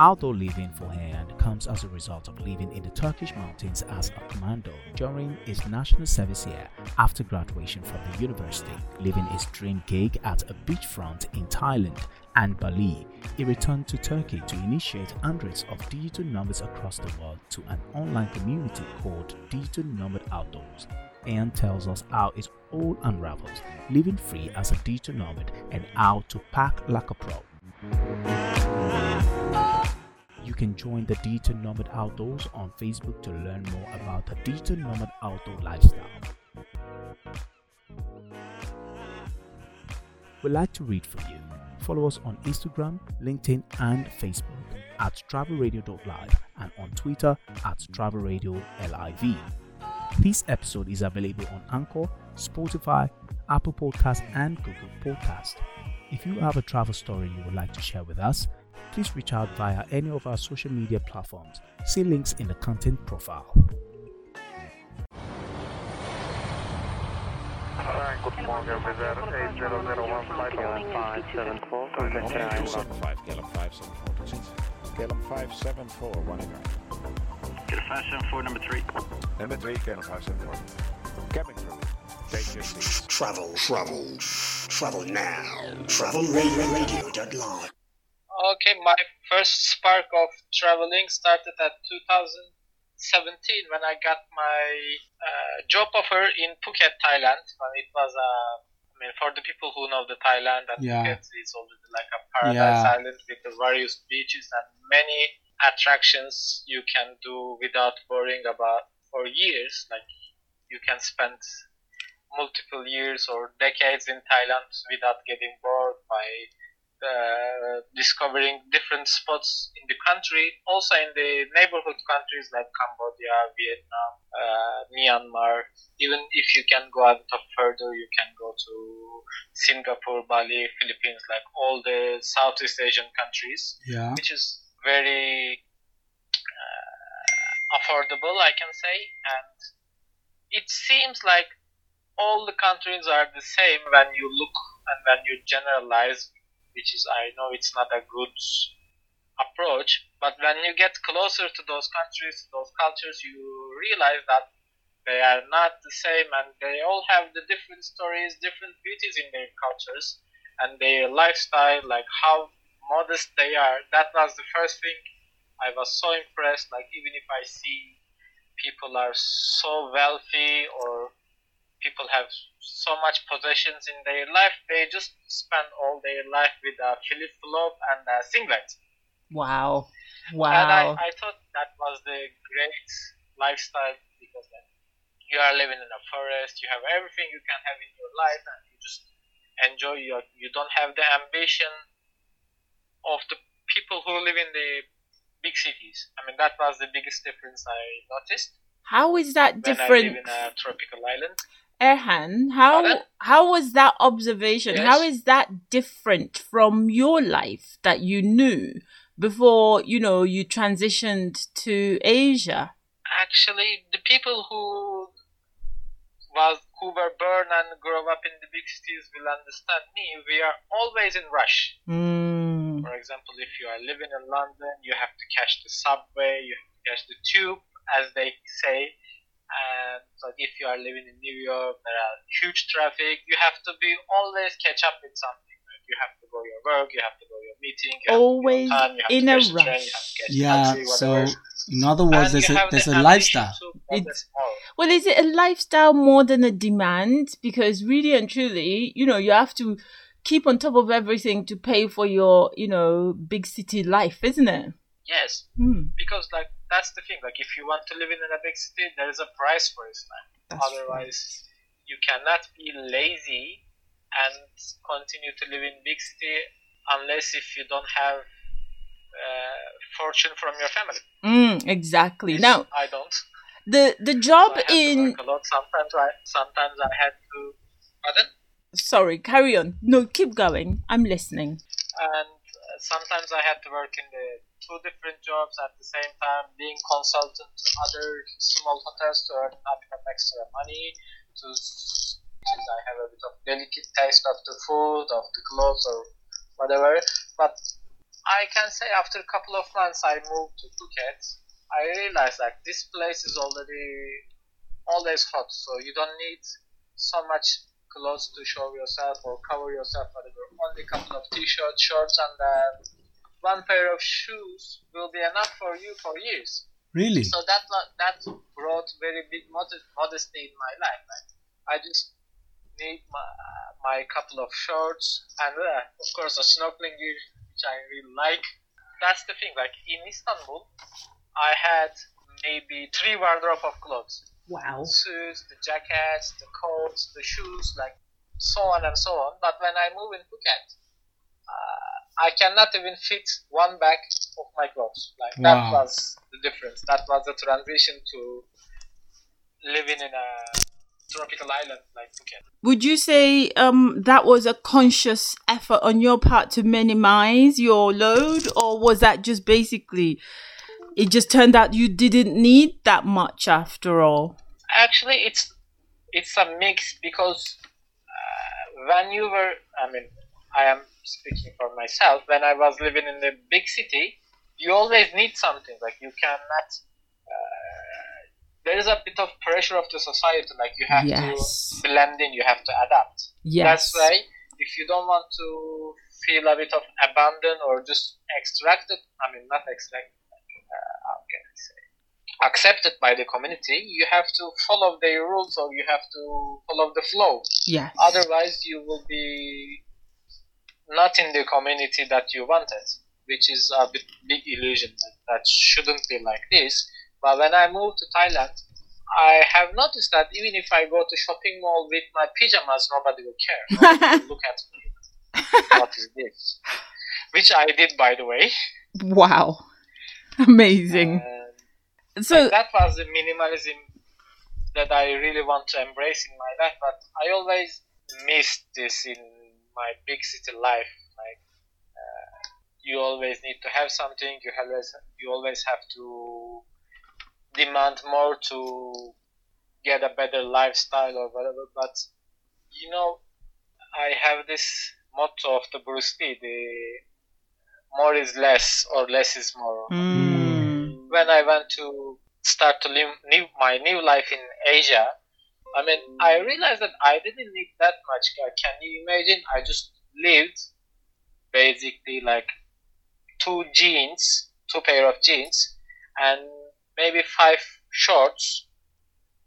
Outdoor living for Ayhan comes as a result of living in the Turkish mountains as a commando during his national service year after graduation from the university, living his dream gig at a beachfront in Thailand and Bali. He returned to Turkey to initiate hundreds of digital nomads across the world to an online community called Digital Nomad Outdoors. Ayhan tells us how it all unravels, living free as a digital nomad and how to pack like a pro. You can join the Digital Nomad Outdoors on Facebook to learn more about the Digital Nomad Outdoor lifestyle. We'd like to read for you. Follow us on Instagram, LinkedIn, and Facebook at travelradio.live and on Twitter at travelradio.liv. This episode is available on Anchor, Spotify, Apple Podcasts, and Google Podcast. If you have a travel story you would like to share with us, please reach out via any of our social media platforms. See links in the content profile. Good morning, Visit 8001 flight Gallon 574, contact Island. 275, Gallop 574. Gallop 574, running right. Get 574, number 3. Number 3, Gallop 574. Cabin crew, take your seats. Travel, travel, travel now. Travelradio.live. Okay, my first spark of traveling started at 2017 when I got my uh, job offer in Phuket, Thailand. When it was, uh, I mean, for the people who know the Thailand and Yeah. Phuket is already like a paradise Yeah. island with the various beaches and many attractions you can do without worrying about for years. Like you can spend multiple years or decades in Thailand without getting bored by uh, discovering different spots in the country, also in the neighborhood countries like Cambodia, Vietnam, uh, Myanmar. Even if you can go a bit further, you can go to Singapore, Bali, Philippines, like all the Southeast Asian countries Yeah. which is very uh, affordable, I can say, and it seems like all the countries are the same when you look and when you generalize, which is I know it's not a good approach, but when you get closer to those countries, those cultures, you realize that they are not the same and they all have the different stories, different beauties in their cultures and their lifestyle, like how modest they are. That was the first thing I was so impressed. Like even if I see people are so wealthy or people have so much possessions in their life, they just spend all their life with a flip flop and a singlet. Wow. And Wow. I, I thought that was the great lifestyle because like, you are living in a forest, you have everything you can have in your life, and you just enjoy your. You don't have the ambition of the people who live in the big cities. I mean, that was the biggest difference I noticed How is that when I different? live in a tropical island. Erhan, how Pardon? how was that observation? Yes. How is that different from your life that you knew before, you know, you transitioned to Asia? Actually, the people who was who were born and grew up in the big cities will understand me. We are always in rush. Mm. For example, if you are living in London, you have to catch the subway, you have to catch the tube, as they say. And so if you are living in New York, there are huge traffic. You have to be always catch up with something. Like you have to go your work, you have to go your meeting, you Always have to be time, you have in to a catch the train, rush. you have to catch Yeah. taxi, So, in other words, And there's a there's the a lifestyle. It's- more. Well, is it a lifestyle more than a demand? Because really and truly, you know, you have to keep on top of everything to pay for your, you know, big city life, isn't it? Yes, Hmm. because like that's the thing. Like if you want to live in a big city, there is a price for it. Like, That's otherwise, you cannot be lazy and continue to live in big city unless if you don't have uh, fortune from your family. Mm, exactly. Which Now, I don't. the the So job to in work a lot. Sometimes I sometimes I had to. Pardon? sorry, carry on. No, keep going. I'm listening. and uh, sometimes I had to work in the two different jobs at the same time, being consultant to other small hotels to earn a bit of extra money. To since I have a bit of delicate taste of the food, of the clothes, or whatever. But I can say after a couple of months I moved to Phuket. I realized like this place is already always hot, so you don't need so much clothes to show yourself or cover yourself. Whatever. Only a couple of t-shirts, shorts, and then one pair of shoes will be enough for you for years. Really? So that that brought very big mod- modesty in my life. Like, I just need my, my couple of shorts and uh, of course a snorkeling gear which I really like. That's the thing. Like in Istanbul, I had maybe three wardrobe of clothes: Wow. suits, the jackets, the coats, the shoes, like so on and so on. But when I move in Phuket, uh, I cannot even fit one bag of my clothes. Like Wow. that was the difference. That was the transition to living in a tropical island like Phuket. Would you say um that was a conscious effort on your part to minimize your load, or was that just basically it just turned out you didn't need that much after all? Actually, it's it's a mix because uh, when you were, I mean, I am speaking for myself. When I was living in the big city, you always need something. Like you cannot. Uh, there is a bit of pressure of the society. Like you have Yes. to blend in. You have to adapt. Yes. That's why if you don't want to feel a bit of abandoned or just extracted, I mean, not extracted, uh, how can I say, accepted by the community, you have to follow their rules or you have to follow the flow. Yes. Otherwise, you will be not in the community that you wanted, which is a bit big illusion. That, that shouldn't be like this. But when I moved to Thailand, I have noticed that even if I go to shopping mall with my pajamas, nobody will care. Nobody will look at me. What is this? Which I did, by the way. wow. Amazing. So that was the minimalism that I really want to embrace in my life. But I always missed this in my big city life. Like uh, you always need to have something. You always you always have to demand more to get a better lifestyle or whatever. But you know, I have this motto of the Bruce Lee: the more is less or less is more Mm. when I went to start to live new, my new life in Asia, I mean, I realized that I didn't need that much. Can you imagine? I just lived basically like two jeans, two pair of jeans, and maybe five shorts,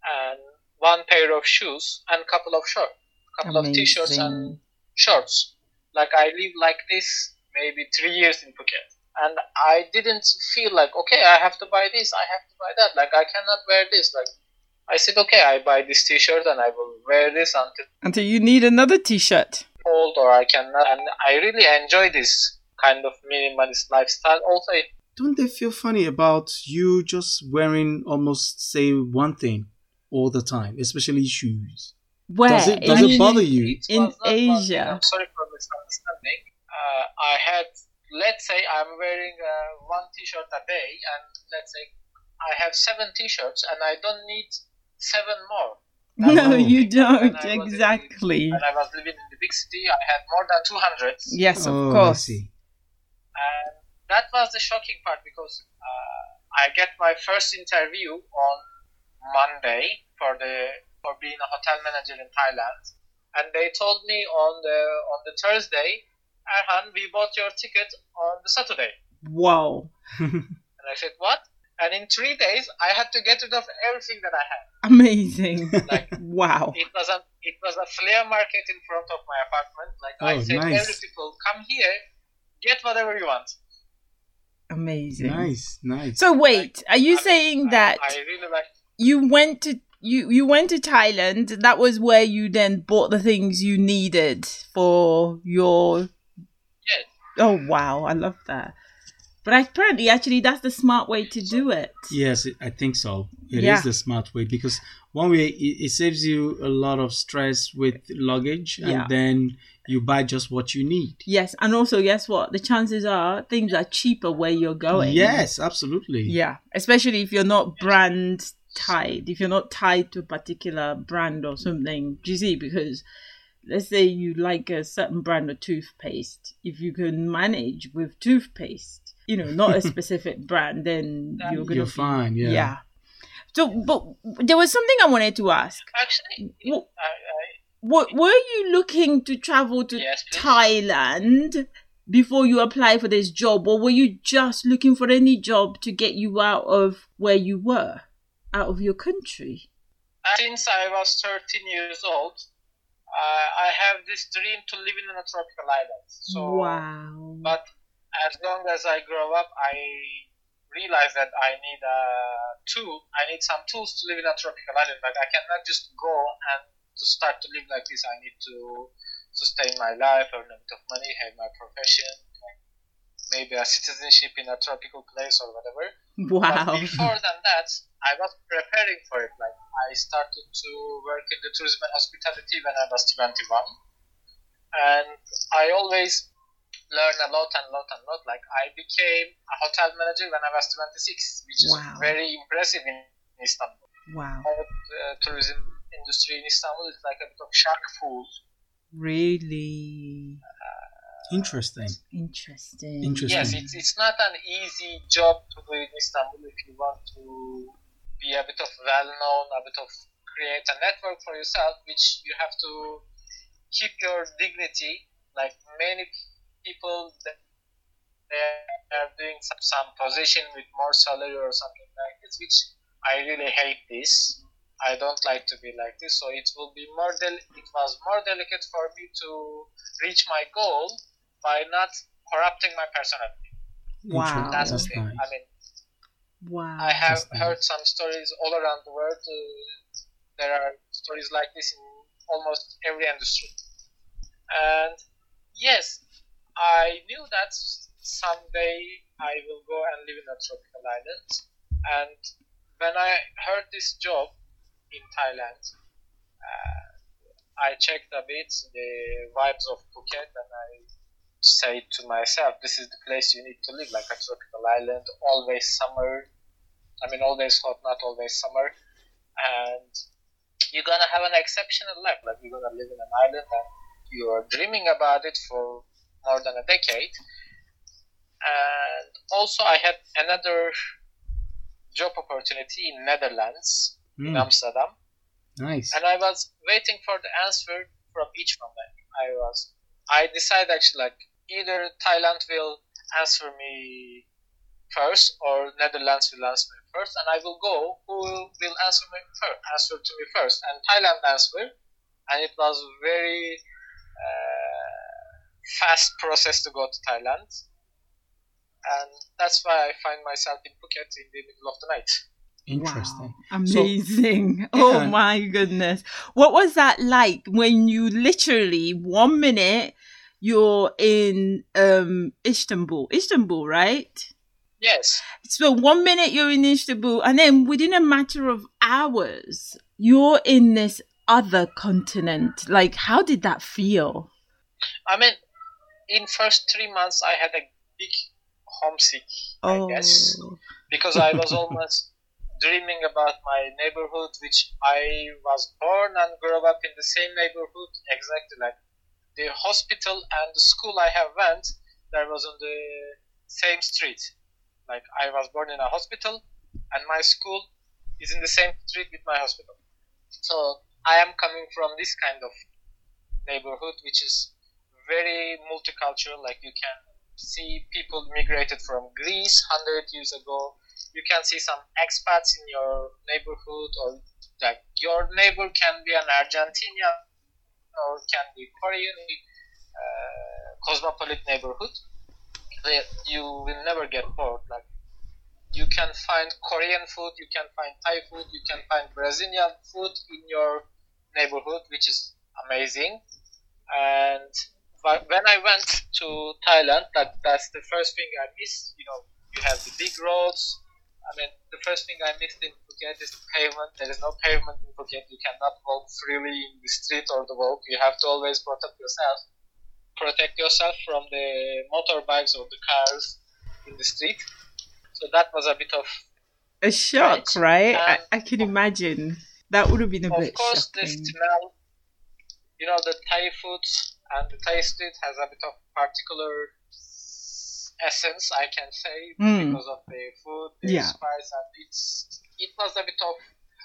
and one pair of shoes, and couple of shorts, couple of t-shirts and Amazing. shorts. Like I lived like this maybe three years in Phuket. And I didn't feel like, okay, I have to buy this, I have to buy that. Like I cannot wear this. Like I said, okay, I buy this t-shirt and I will wear this until Until you need another T-shirt. old or I cannot. And I really enjoy this kind of minimalist lifestyle. Also, it Don't they feel funny about you just wearing almost say one thing all the time, especially shoes? Where Does it- does in, it bother you? it in was not Asia? I'm sorry for misunderstanding. Uh, I had, let's say, I'm wearing uh, one T-shirt a day, and let's say I have seven T-shirts, and I don't need seven more. That's No, the you thing. When don't I in- exactly. When I was living in the big city, I had more than 200, Yes, of oh, course. And that was the shocking part because uh, I get my first interview on Monday for the for being a hotel manager in Thailand, and they told me on the on the Thursday, Erhan, we bought your ticket on the Saturday, Wow. and I said what? And in three days, I had to get rid of everything that I had. Amazing. Like wow. it was a it was a flea market in front of my apartment. Like I Oh, said, nice. every people come here, get whatever you want. Amazing. nice, nice. So wait, are you I saying I- that I really like you went to you you went to Thailand? That was where you then bought the things you needed for your. Yes. Oh wow, I love that. But apparently, actually, that's the smart way to do it. Yes, I think so. It is Yeah. the smart way because one way it, it saves you a lot of stress with luggage, and Yeah. then you buy just what you need. Yes, and also, guess what? The chances are things are cheaper where you're going. Yes, absolutely. Yeah, especially if you're not brand tied, if you're not tied to a particular brand or something. Do you see? Because let's say you like a certain brand of toothpaste, if you can manage with toothpaste, you know, not a specific brand, then you're gonna You're be- fine, yeah. Yeah. So, but there was something I wanted to ask. Actually, Wh- I, I, What were you looking to travel to Yes. Thailand before you apply for this job, or were you just looking for any job to get you out of where you were, out of your country? since I was 13 years old, uh, I have this dream to live in a tropical island. So, wow. but as long as I grow up, I realize that I need a tool. I need some tools to live in a tropical island. Like I cannot just go and to start to live like this. I need to sustain my life, earn a bit of money, have my profession, like maybe a citizenship in a tropical place or whatever. Wow. But before than that, I was preparing for it. Like I started to work in the tourism and hospitality when I was 21, and I always learn a lot and lot and lot. Like I became a hotel manager when I was 26, which is very impressive in Istanbul. Wow. All the uh, tourism industry in Istanbul is like a bit of shark food. Really uh, Interesting. interesting. Interesting. Yes, it's, it's not an easy job to do in Istanbul if you want to be a bit of well known, a bit of create a network for yourself, which you have to keep your dignity. Like many people that they are doing some, some position with more salary or something like this, which I really hate this. I don't like to be like this, so it will be more del- it was more delicate for me to reach my goal by not corrupting my personality. Wow. That's, That's the thing. nice. I mean, Wow. I have That's nice. heard some stories all around the world. Uh, there are stories like this in almost every industry. And yes, I knew that someday I will go and live in a tropical island. And when I heard this job in Thailand, uh, I checked a bit the vibes of Phuket and I say to myself, this is the place you need to live, like a tropical island, always summer. I mean, always hot, not always summer. And you're gonna have an exceptional life, like you're gonna live in an island and you are dreaming about it for more than a decade. And also, I had another job opportunity in Netherlands, in Mm, Amsterdam nice. and I was waiting for the answer from each from them. I was, I decided actually like either Thailand will answer me first or Netherlands will answer me first, and I will go who will, will answer me first, answer to me first, and Thailand answered, and it was very uh, fast process to go to Thailand, and that's why I find myself in Phuket in the middle of the night. Interesting. Wow. Amazing. oh Yeah. my goodness. What was that like when you literally one minute you're in um Istanbul. Istanbul, right? Yes. So one minute you're in Istanbul and then within a matter of hours you're in this other continent. Like how did that feel? I mean, in first three months, I had a big homesick, Oh. I guess, because I was almost dreaming about my neighborhood, which I was born and grew up in the same neighborhood, exactly like the hospital and the school I have went. There was on the same street. Like I was born in a hospital, and my school is in the same street with my hospital. So I am coming from this kind of neighborhood, which is very multicultural. Like you can see people migrated from Greece hundred years ago. You can see some expats in your neighborhood, or like your neighbor can be an Argentinian or can be Korean, uh, cosmopolitan neighborhood. You will never get bored. Like you can find Korean food, you can find Thai food, you can find Brazilian food in your neighborhood, which is amazing. And but when I went to Thailand, that that's the first thing I missed. You know, you have the big roads. I mean, the first thing I missed in Phuket is the pavement. There is no pavement in Phuket. You cannot walk freely in the street or the walk. You have to always protect yourself. Protect yourself from the motorbikes or the cars in the street. So that was a bit of A shock, Right. right? I, I can imagine. That would have been a of bit course the smell you know the Thai food and the taste it has a bit of particular essence, I can say, Mm. because of the food, the Yeah. spice, and it's it was a bit of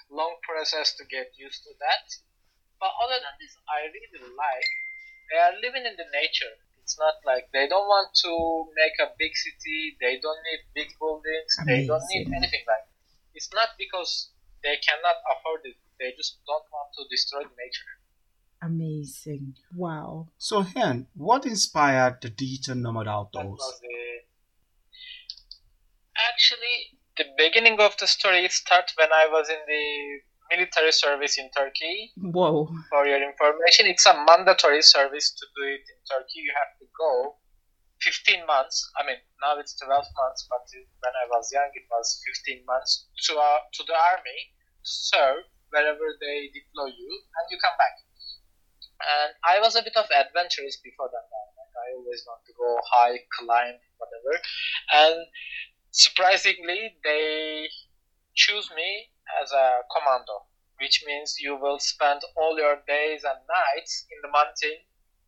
long process to get used to that. But other than this, I really like they are living in the nature. It's not like they don't want to make a big city. They don't need big buildings. They don't need anything like. It's not because they cannot afford it. They just don't want to destroy the nature. Amazing. Wow. So, Hen, what inspired the digital nomad That outdoors? Actually, the beginning of the story starts when I was in the military service in Turkey. Whoa. For your information, it's a mandatory service to do it in Turkey. You have to go 15 months. I mean, now it's 12 months, but when I was young, it was 15 months to uh, to the army to serve wherever they deploy you, and you come back. And I was a bit of adventurous before that. Like I always want to go high, climb, whatever. And surprisingly, they choose me as a commando, which means you will spend all your days and nights in the mountain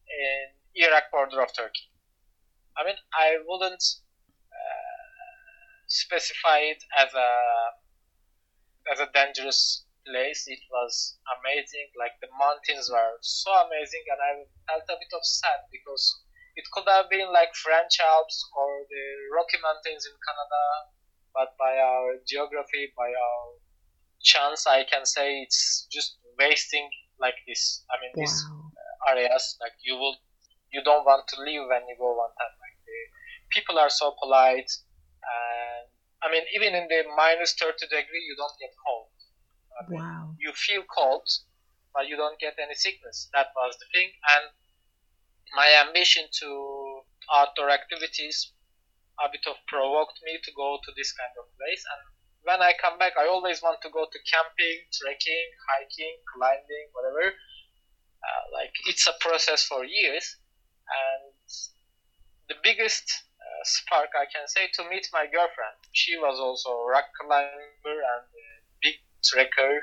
in Iraq border of Turkey. I mean, I wouldn't uh, specify it as a as a dangerous place. It was amazing. Like the mountains were so amazing, and I felt a bit of sad because it could have been like French Alps or the Rocky Mountains in Canada, but by our geography, by our chance, I can say it's just wasting like this. I mean, these areas like you will you don't want to leave when you go one time like the people are so polite and i mean even in the minus 30 degree you don't get cold I mean, Wow. you feel cold but you don't get any sickness. That was the thing. And my ambition to outdoor activities a bit of provoked me to go to this kind of place. And when i come back i always want to go to camping trekking hiking climbing whatever. Uh, like it's a process for years. And the biggest uh, spark i can say to meet my girlfriend she was also a rock climber and a big trekker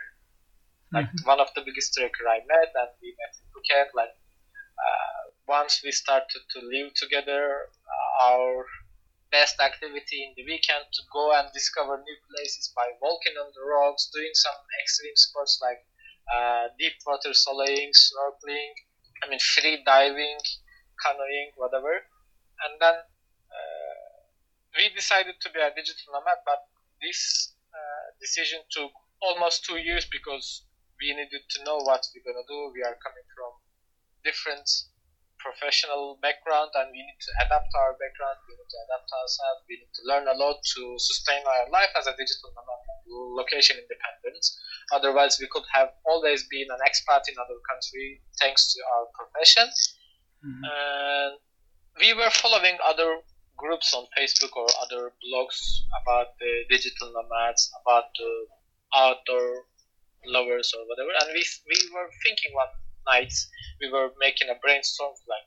like one of the biggest trekker i met and we met in phuket like uh, once we started to live together uh, our best activity in the weekend to go and discover new places by walking on the rocks doing some extreme sports like uh, deep water soloing, snorkeling, I mean free diving, canoeing, whatever. And then uh, we decided to be a digital nomad, but this uh, decision took almost two years because we needed to know what we're gonna do. We are coming from different professional background and we need to adapt our background, we need to adapt ourselves, we need to learn a lot to sustain our life as a digital nomad, location independent. Otherwise, we could have always been an expat in another country thanks to our profession. Mm-hmm. And we were following other groups on Facebook or other blogs about the digital nomads, about the outdoor lovers or whatever. And we, we were thinking one night, we were making a brainstorm like,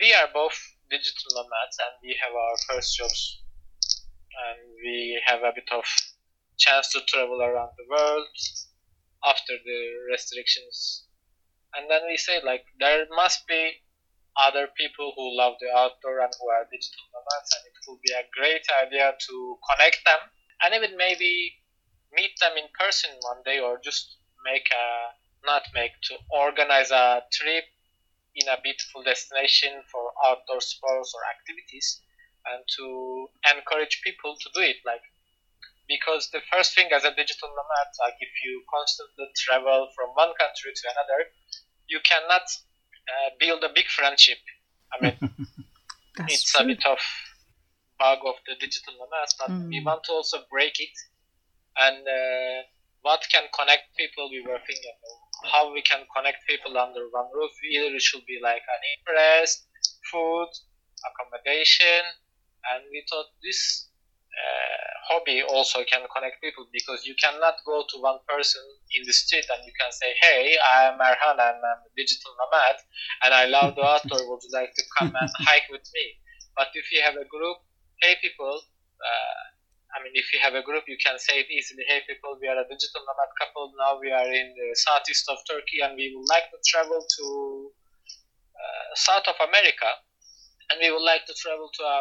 we are both digital nomads and we have our first jobs and we have a bit of chance to travel around the world after the restrictions. And then we say like there must be other people who love the outdoor and who are digital nomads, and it would be a great idea to connect them and even maybe meet them in person one day, or just make a not make to organize a trip in a beautiful destination for outdoor sports or activities, and to encourage people to do it. Like because the first thing as a digital nomad, like if you constantly travel from one country to another, you cannot uh, build a big friendship. I mean, it's true. a bit of bug of the digital nomads, but Mm. we want to also break it. And uh, what can connect people? We were thinking of how we can connect people under one roof. Either it should be like an interest, food, accommodation, and we thought this uh, hobby also can connect people because you cannot go to one person in the street and you can say, "Hey, I am Erhan and I'm a digital nomad and I love the outdoor. Would you like to come and hike with me?" But if you have a group, hey people, uh, I mean, if you have a group, you can say it easily. Hey, people, we are a digital nomad couple. Now we are in the southeast of Turkey, and we would like to travel to uh, south of America, and we would like to travel to a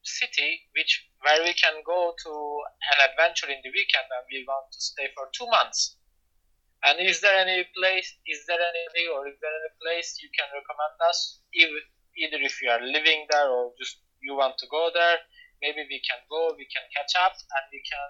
city which where we can go to an adventure in the weekend, and we want to stay for two months. And is there any place? Is there any or is there any place you can recommend us? Either, either if you are living there or just you want to go there maybe we can go, we can catch up, and we can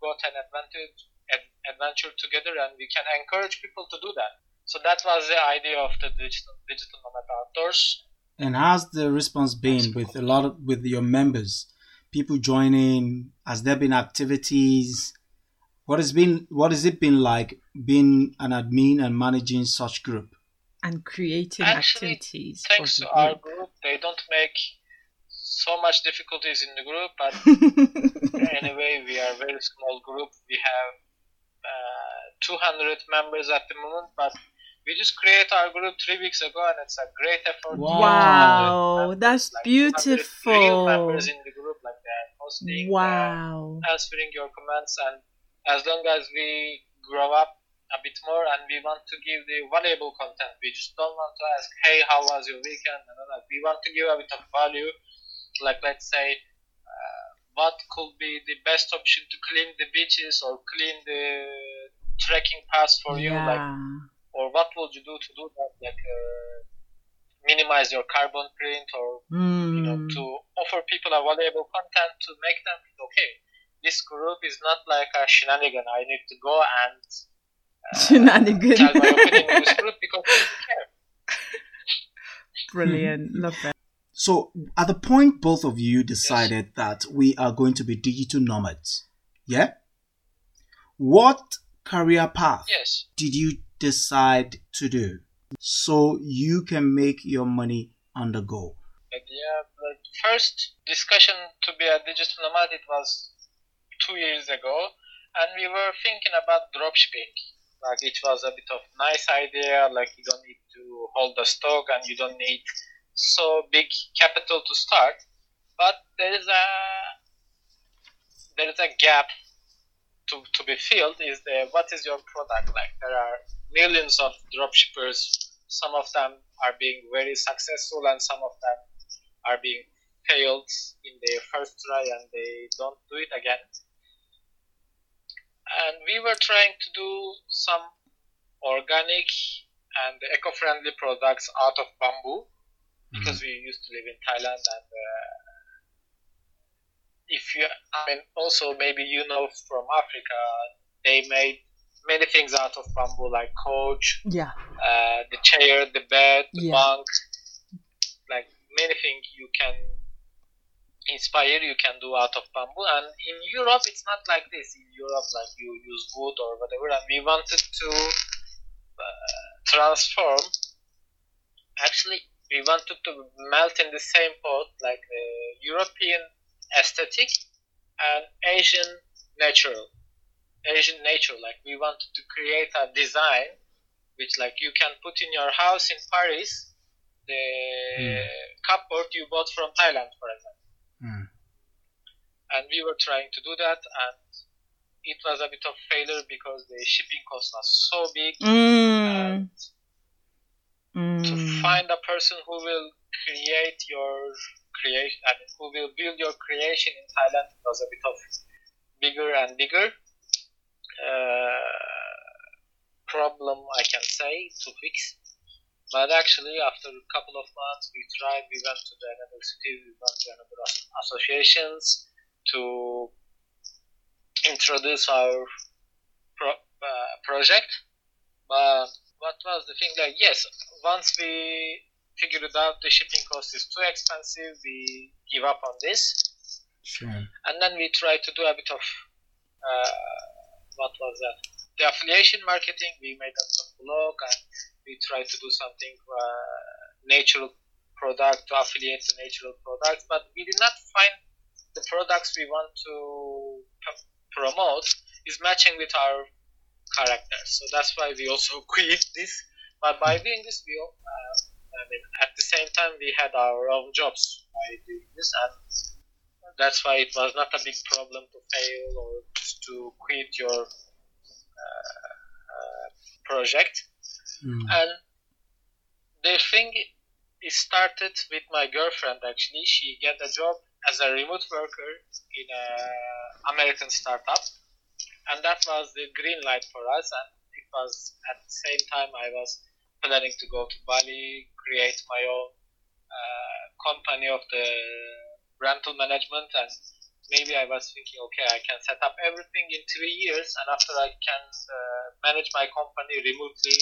go to an advantage, ad- adventure together, and we can encourage people to do that. So that was the idea of the digital digital nomad outdoors. And how's the response been with a lot of with your members? People joining? Has there been activities? What has been what has it been like being an admin and managing such group? And creating Actually, activities. Thanks for to the our group. group, they don't make so much difficulties in the group, but anyway, we are a very small group. We have uh, 200 members at the moment, but we just created our group three weeks ago, and it's a great effort. Wow. Wow, that's Like, 200 real beautiful. members in the group, like they're hosting, Wow. they're answering your comments, and as long as we grow up a bit more and we want to give the valuable content, we just don't want to ask, "Hey, how was your weekend?" and all that. We want to give a bit of value, like let's say. Uh, what could be the best option to clean the beaches or clean the trekking paths for you like or what would you do to do that like uh, minimize your carbon print or you know Mm. to offer people a valuable content to make them okay this group is not like a shenanigan i need to go and Shenanigan. tell my opinion this group because I don't care. Brilliant. Love that. So at the point both of you decided that we are going to be digital nomads, yeah? What career path yes did you decide to do so you can make your money on the go? Yeah the first discussion to be a digital nomad it was two years ago and we were thinking about dropshipping like it was a bit of nice idea like you don't need to hold the stock and you don't need so big capital to start but there is a there is a gap to, to be filled is the what is your product like? There are millions of dropshippers. Some of them are being very successful and some of them are being failed in their first try and they don't do it again. And we were trying to do some organic and eco-friendly products out of bamboo because we used to live in Thailand and uh, if you I mean also maybe you know from Africa they made many things out of bamboo like coach Yeah. uh, the chair the bed the Yeah. bunk like many things you can inspire you can do out of bamboo. And in Europe it's not like this. In Europe like you use wood or whatever. And we wanted to uh, transform. Actually we wanted to melt in the same pot like uh, European aesthetic and Asian natural Asian nature like we wanted to create a design which like you can put in your house in Paris the cupboard you bought from Thailand for example Hmm. and we were trying to do that and it was a bit of failure because the shipping cost was so big Mm. to Mm. find a person who will create your creation I mean, who will build your creation in Thailand was a bit of bigger and bigger uh, problem I can say to fix but actually after a couple of months we tried we went to the another city we went to another associations to introduce our pro- uh, project but what was the thing like yes once we figured it out the shipping cost is too expensive we give up on this Sure. and then we tried to do a bit of uh, what was that the affiliation marketing we made a bit of blog and we tried to do something uh, natural product to affiliate the natural products but we did not find the products we want to p- promote is matching with our character so that's why we also quit this but by doing this we all, uh, I mean, at the same time we had our own jobs by doing this and that's why it was not a big problem to fail or just to quit your uh, uh, project. Mm. And the thing it started with my girlfriend actually. She get a job as a remote worker in a American startup, and that was the green light for us. And it was at the same time I was planning to go to Bali, create my own uh, company of the rental management, and maybe I was thinking, okay, I can set up everything in three years, and after I can uh, manage my company remotely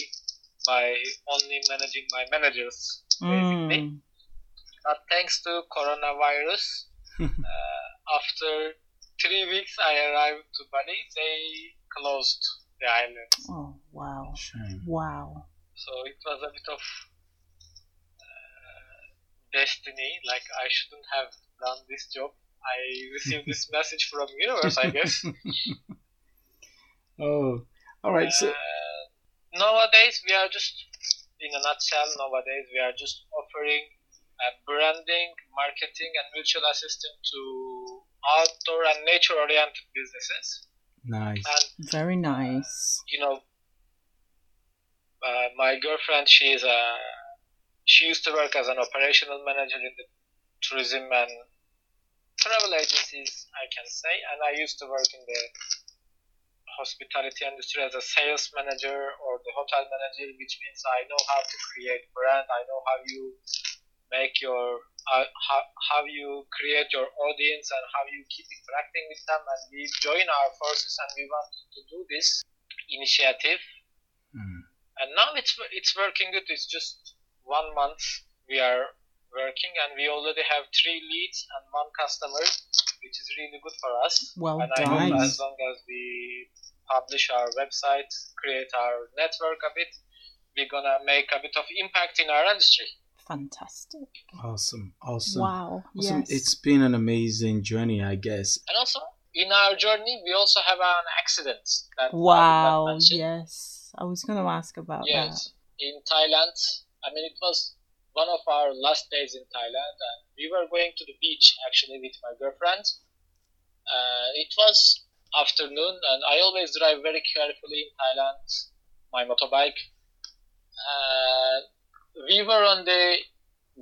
by only managing my managers basically. Mm. But thanks to coronavirus, uh, after three weeks I arrived to Bali, they closed the island. Oh wow. Shame. Wow. So it was a bit of uh, destiny. Like I shouldn't have done this job. I received this message from universe, I guess. Oh, all right. So Uh, nowadays we are just, in a nutshell, nowadays we are just offering uh, branding, marketing, and virtual assistant to outdoor and nature-oriented businesses. nice. And Very nice. you know, uh, my girlfriend, she is a, she used to work as an operational manager in the tourism and travel agencies, I can say, and I used to work in the hospitality industry as a sales manager or the hotel manager, which means I know how to create brand, I know how you make your uh, how, how you create your audience and how you keep interacting with them? And we join our forces and we want to do this initiative. Mm. and now it's it's working good. It's just one month we are working and we already have three leads and one customer which is really good for us. Well and I hope as long as we publish our website create our network a bit we're gonna make a bit of impact in our industry Fantastic. Awesome. Awesome. Wow. Awesome. Yes. It's been an amazing journey, I guess. and also in our journey we also have an accident that I Wow. Yes. I was going to ask about that. Yes, in Thailand. I mean, it was one of our last days in Thailand, and we were going to the beach actually with my girlfriend. Uh, it was afternoon, and I always drive very carefully in Thailand, my motorbike. Uh, we were on the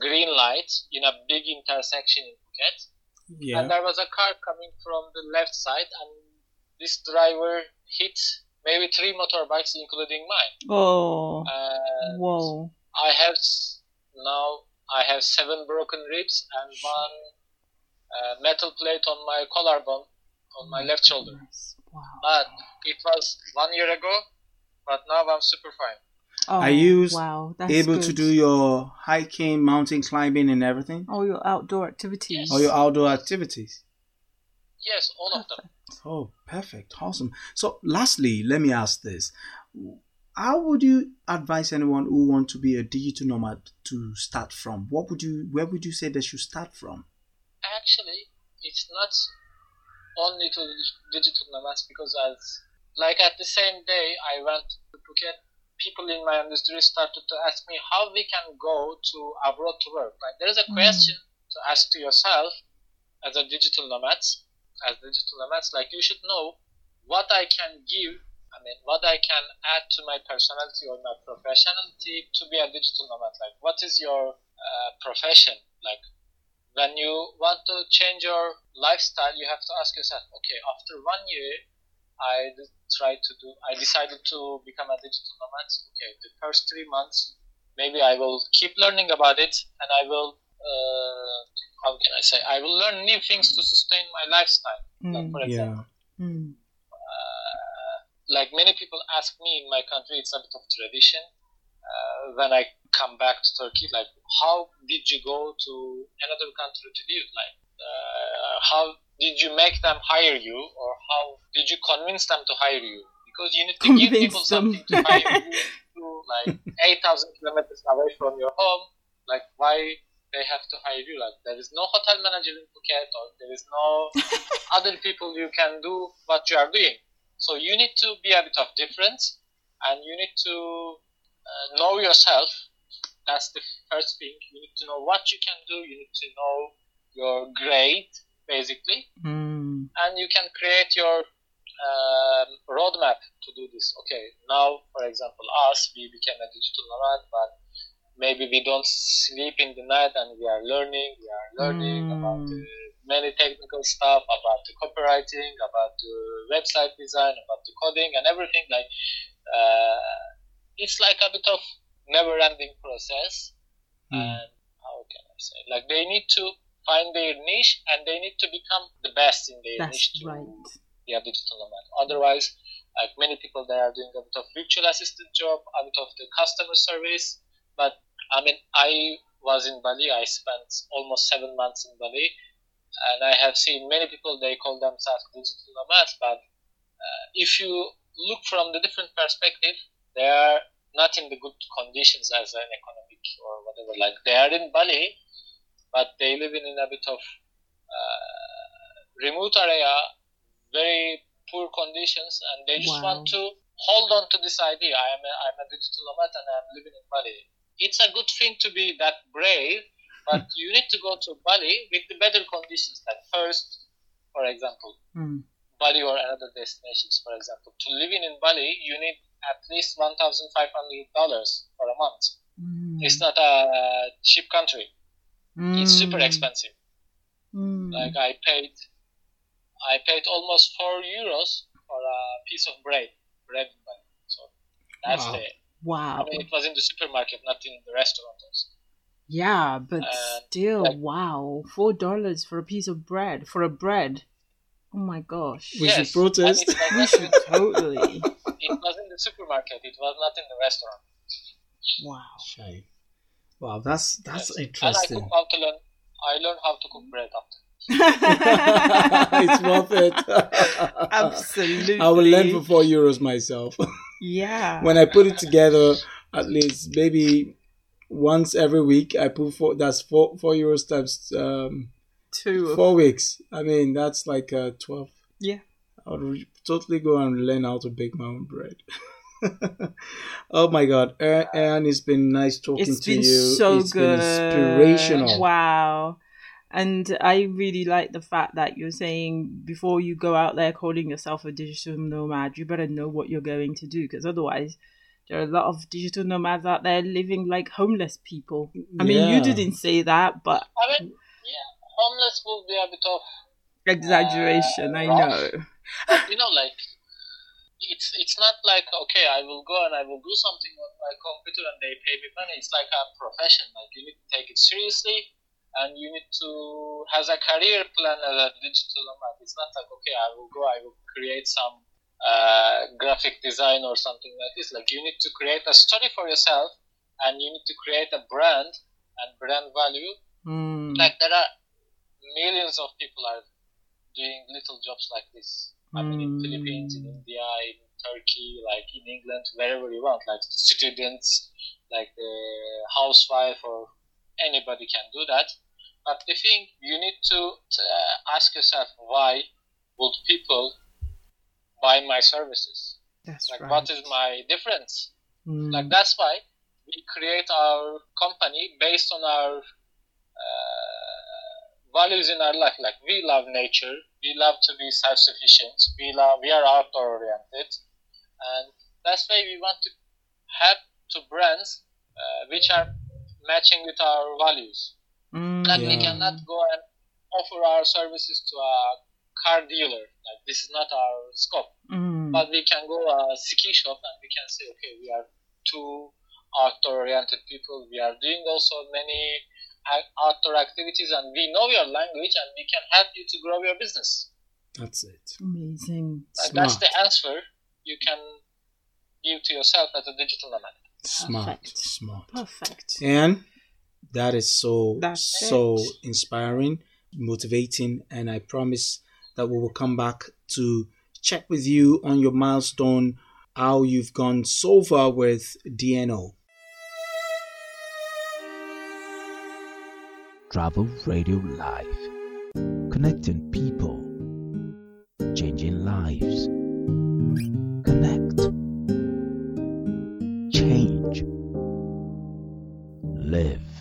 green light in a big intersection in Phuket, and there was a car coming from the left side, and this driver hit maybe three motorbikes, including mine. Oh. And Whoa. I have now I have seven broken ribs and one uh, metal plate on my collarbone on my left shoulder. Wow. But it was one year ago, but now I'm super fine. Oh, Are you wow, that's Able good. to do your hiking, mountain climbing, and everything? all your outdoor activities? Yes. Or your outdoor activities? Yes, all of them. Oh, perfect. Awesome. So, lastly, let me ask this. How would you advise anyone who want to be a digital nomad to start from? What would you where would you say they should start from? Actually, it's not only to digital nomads because as like at the same day I went to Phuket, people in my industry started to ask me how we can go to abroad to work. Like there is a Mm. question to ask to yourself as a digital nomads, as digital nomads, like you should know what I can give. I mean, what I can add to my personality or my professionality to be a digital nomad. Like, what is your uh, profession? Like, when you want to change your lifestyle, you have to ask yourself, okay, after one year, I tried to do, I decided to become a digital nomad. Okay, the first three months, maybe I will keep learning about it, and I will, uh, how can I say, I will learn new things to sustain my lifestyle. Like, Mm. for example, Yeah. Mm. uh, like many people ask me in my country, it's a bit of tradition. Uh, when I come back to Turkey, like, how did you go to another country to live? Like, uh, how did you make them hire you, or did you convince them to hire you? Because you need to give people them. something to hire you to like 8,000 kilometers away from your home. Like, why they have to hire you? Like, there is no hotel manager in Phuket, or there is no other people you can do what you are doing. So you need to be a bit of different, and you need to uh, know yourself. That's the first thing. You need to know what you can do. You need to know your grade, basically, Mm. and you can create your um, roadmap to do this. Okay, now, for example, us, we became a digital nomad, but maybe we don't sleep in the night and we are learning, we are learning about the many technical stuff, about the copywriting, about the website design, about the coding and everything. Like, uh, it's like a bit of never-ending process. And how can I say? Like, they need to find their niche and they need to become the best in their That's niche to right. Be a digital nomad. Otherwise, like many people, they are doing a bit of virtual assistant job, a bit of the customer service. But I mean, I was in Bali. I spent almost seven months in Bali, and I have seen many people. They call themselves digital nomads, but uh, if you look from the different perspective, they are not in the good conditions as an economic or whatever. Like they are in Bali, but they live in, in a bit of uh, remote area, very poor conditions, and they just Wow. want to hold on to this idea. I am a, I'm a digital nomad and I'm living in Bali. It's a good thing to be that brave, but you need to go to Bali with the better conditions. Like first, for example, Mm. Bali or another destinations, for example. To live in, Bali, you need at least one thousand five hundred dollars for a month. Mm. It's not a cheap country. It's super Mm. expensive. Mm. Like I paid, I paid almost four euros for a piece of bread, bread in Bali. So that's Wow. the. wow. I mean, it was in the supermarket, not in the restaurant. Also. Yeah, but Uh, still, like- wow, four dollars for a piece of bread for a bread. Oh my gosh, We should protest. and it we should totally. it was in the supermarket. It was not in the restaurant. Wow. Shame. Wow, that's that's Yes. And I cook how to learn. I learned how to cook bread after. it's worth it. Absolutely. I will lend for four euros myself. Yeah. when I put it together, at least maybe once every week, I put four. That's four four euros times um, Two. four weeks. I mean, that's like uh, twelve. Yeah. I would re- totally go and learn how to bake my own bread. oh my God, Aaron, it's been nice talking It's to been you. so It's good. been inspirational. Wow. And I really like the fact that you're saying before you go out there calling yourself a digital nomad, you better know what you're going to do because otherwise, there are a lot of digital nomads out there living like homeless people. I mean, you didn't say that, but I mean, yeah, homeless will be a bit of exaggeration, uh, I rough. know. you know, like it's it's not like okay, I will go and I will do something on my computer and they pay me money. It's like a profession. Like you need to take it seriously, and you need to has a career plan as a digital nomad. It's not like okay, I will go, I will create some uh, graphic design or something like this. Like you need to create a story for yourself, and you need to create a brand and brand value. Mm. Like there are millions of people are doing little jobs like this. I mean, in Mm. Philippines, in India, in Turkey, like in England, wherever you want, like students, like the housewife or anybody can do that. But the thing you need to uh, ask yourself, why would people buy my services? That's Like, right. what is my difference? Mm. Like that's why we create our company based on our uh, values in our life. Like we love nature, we love to be self-sufficient, we love we are outdoor oriented, and that's why we want to help to brands uh, which are matching with our values. Mm. Like we cannot go and offer our services to a car dealer. Like this is not our scope Mm. but we can go a ski shop and we can say okay we are two outdoor oriented people we are doing also many outdoor activities and we know your language and we can help you to grow your business That's it. Amazing. like that's the answer you can give to yourself as a digital nomad Smart. Perfect. Smart. Perfect. And that is so That's so it. inspiring, motivating, and I promise that we will come back to check with you on your milestone, how you've gone so far with DNO. Travel Radio Live. Connecting people, changing lives. Connect. Change. Live.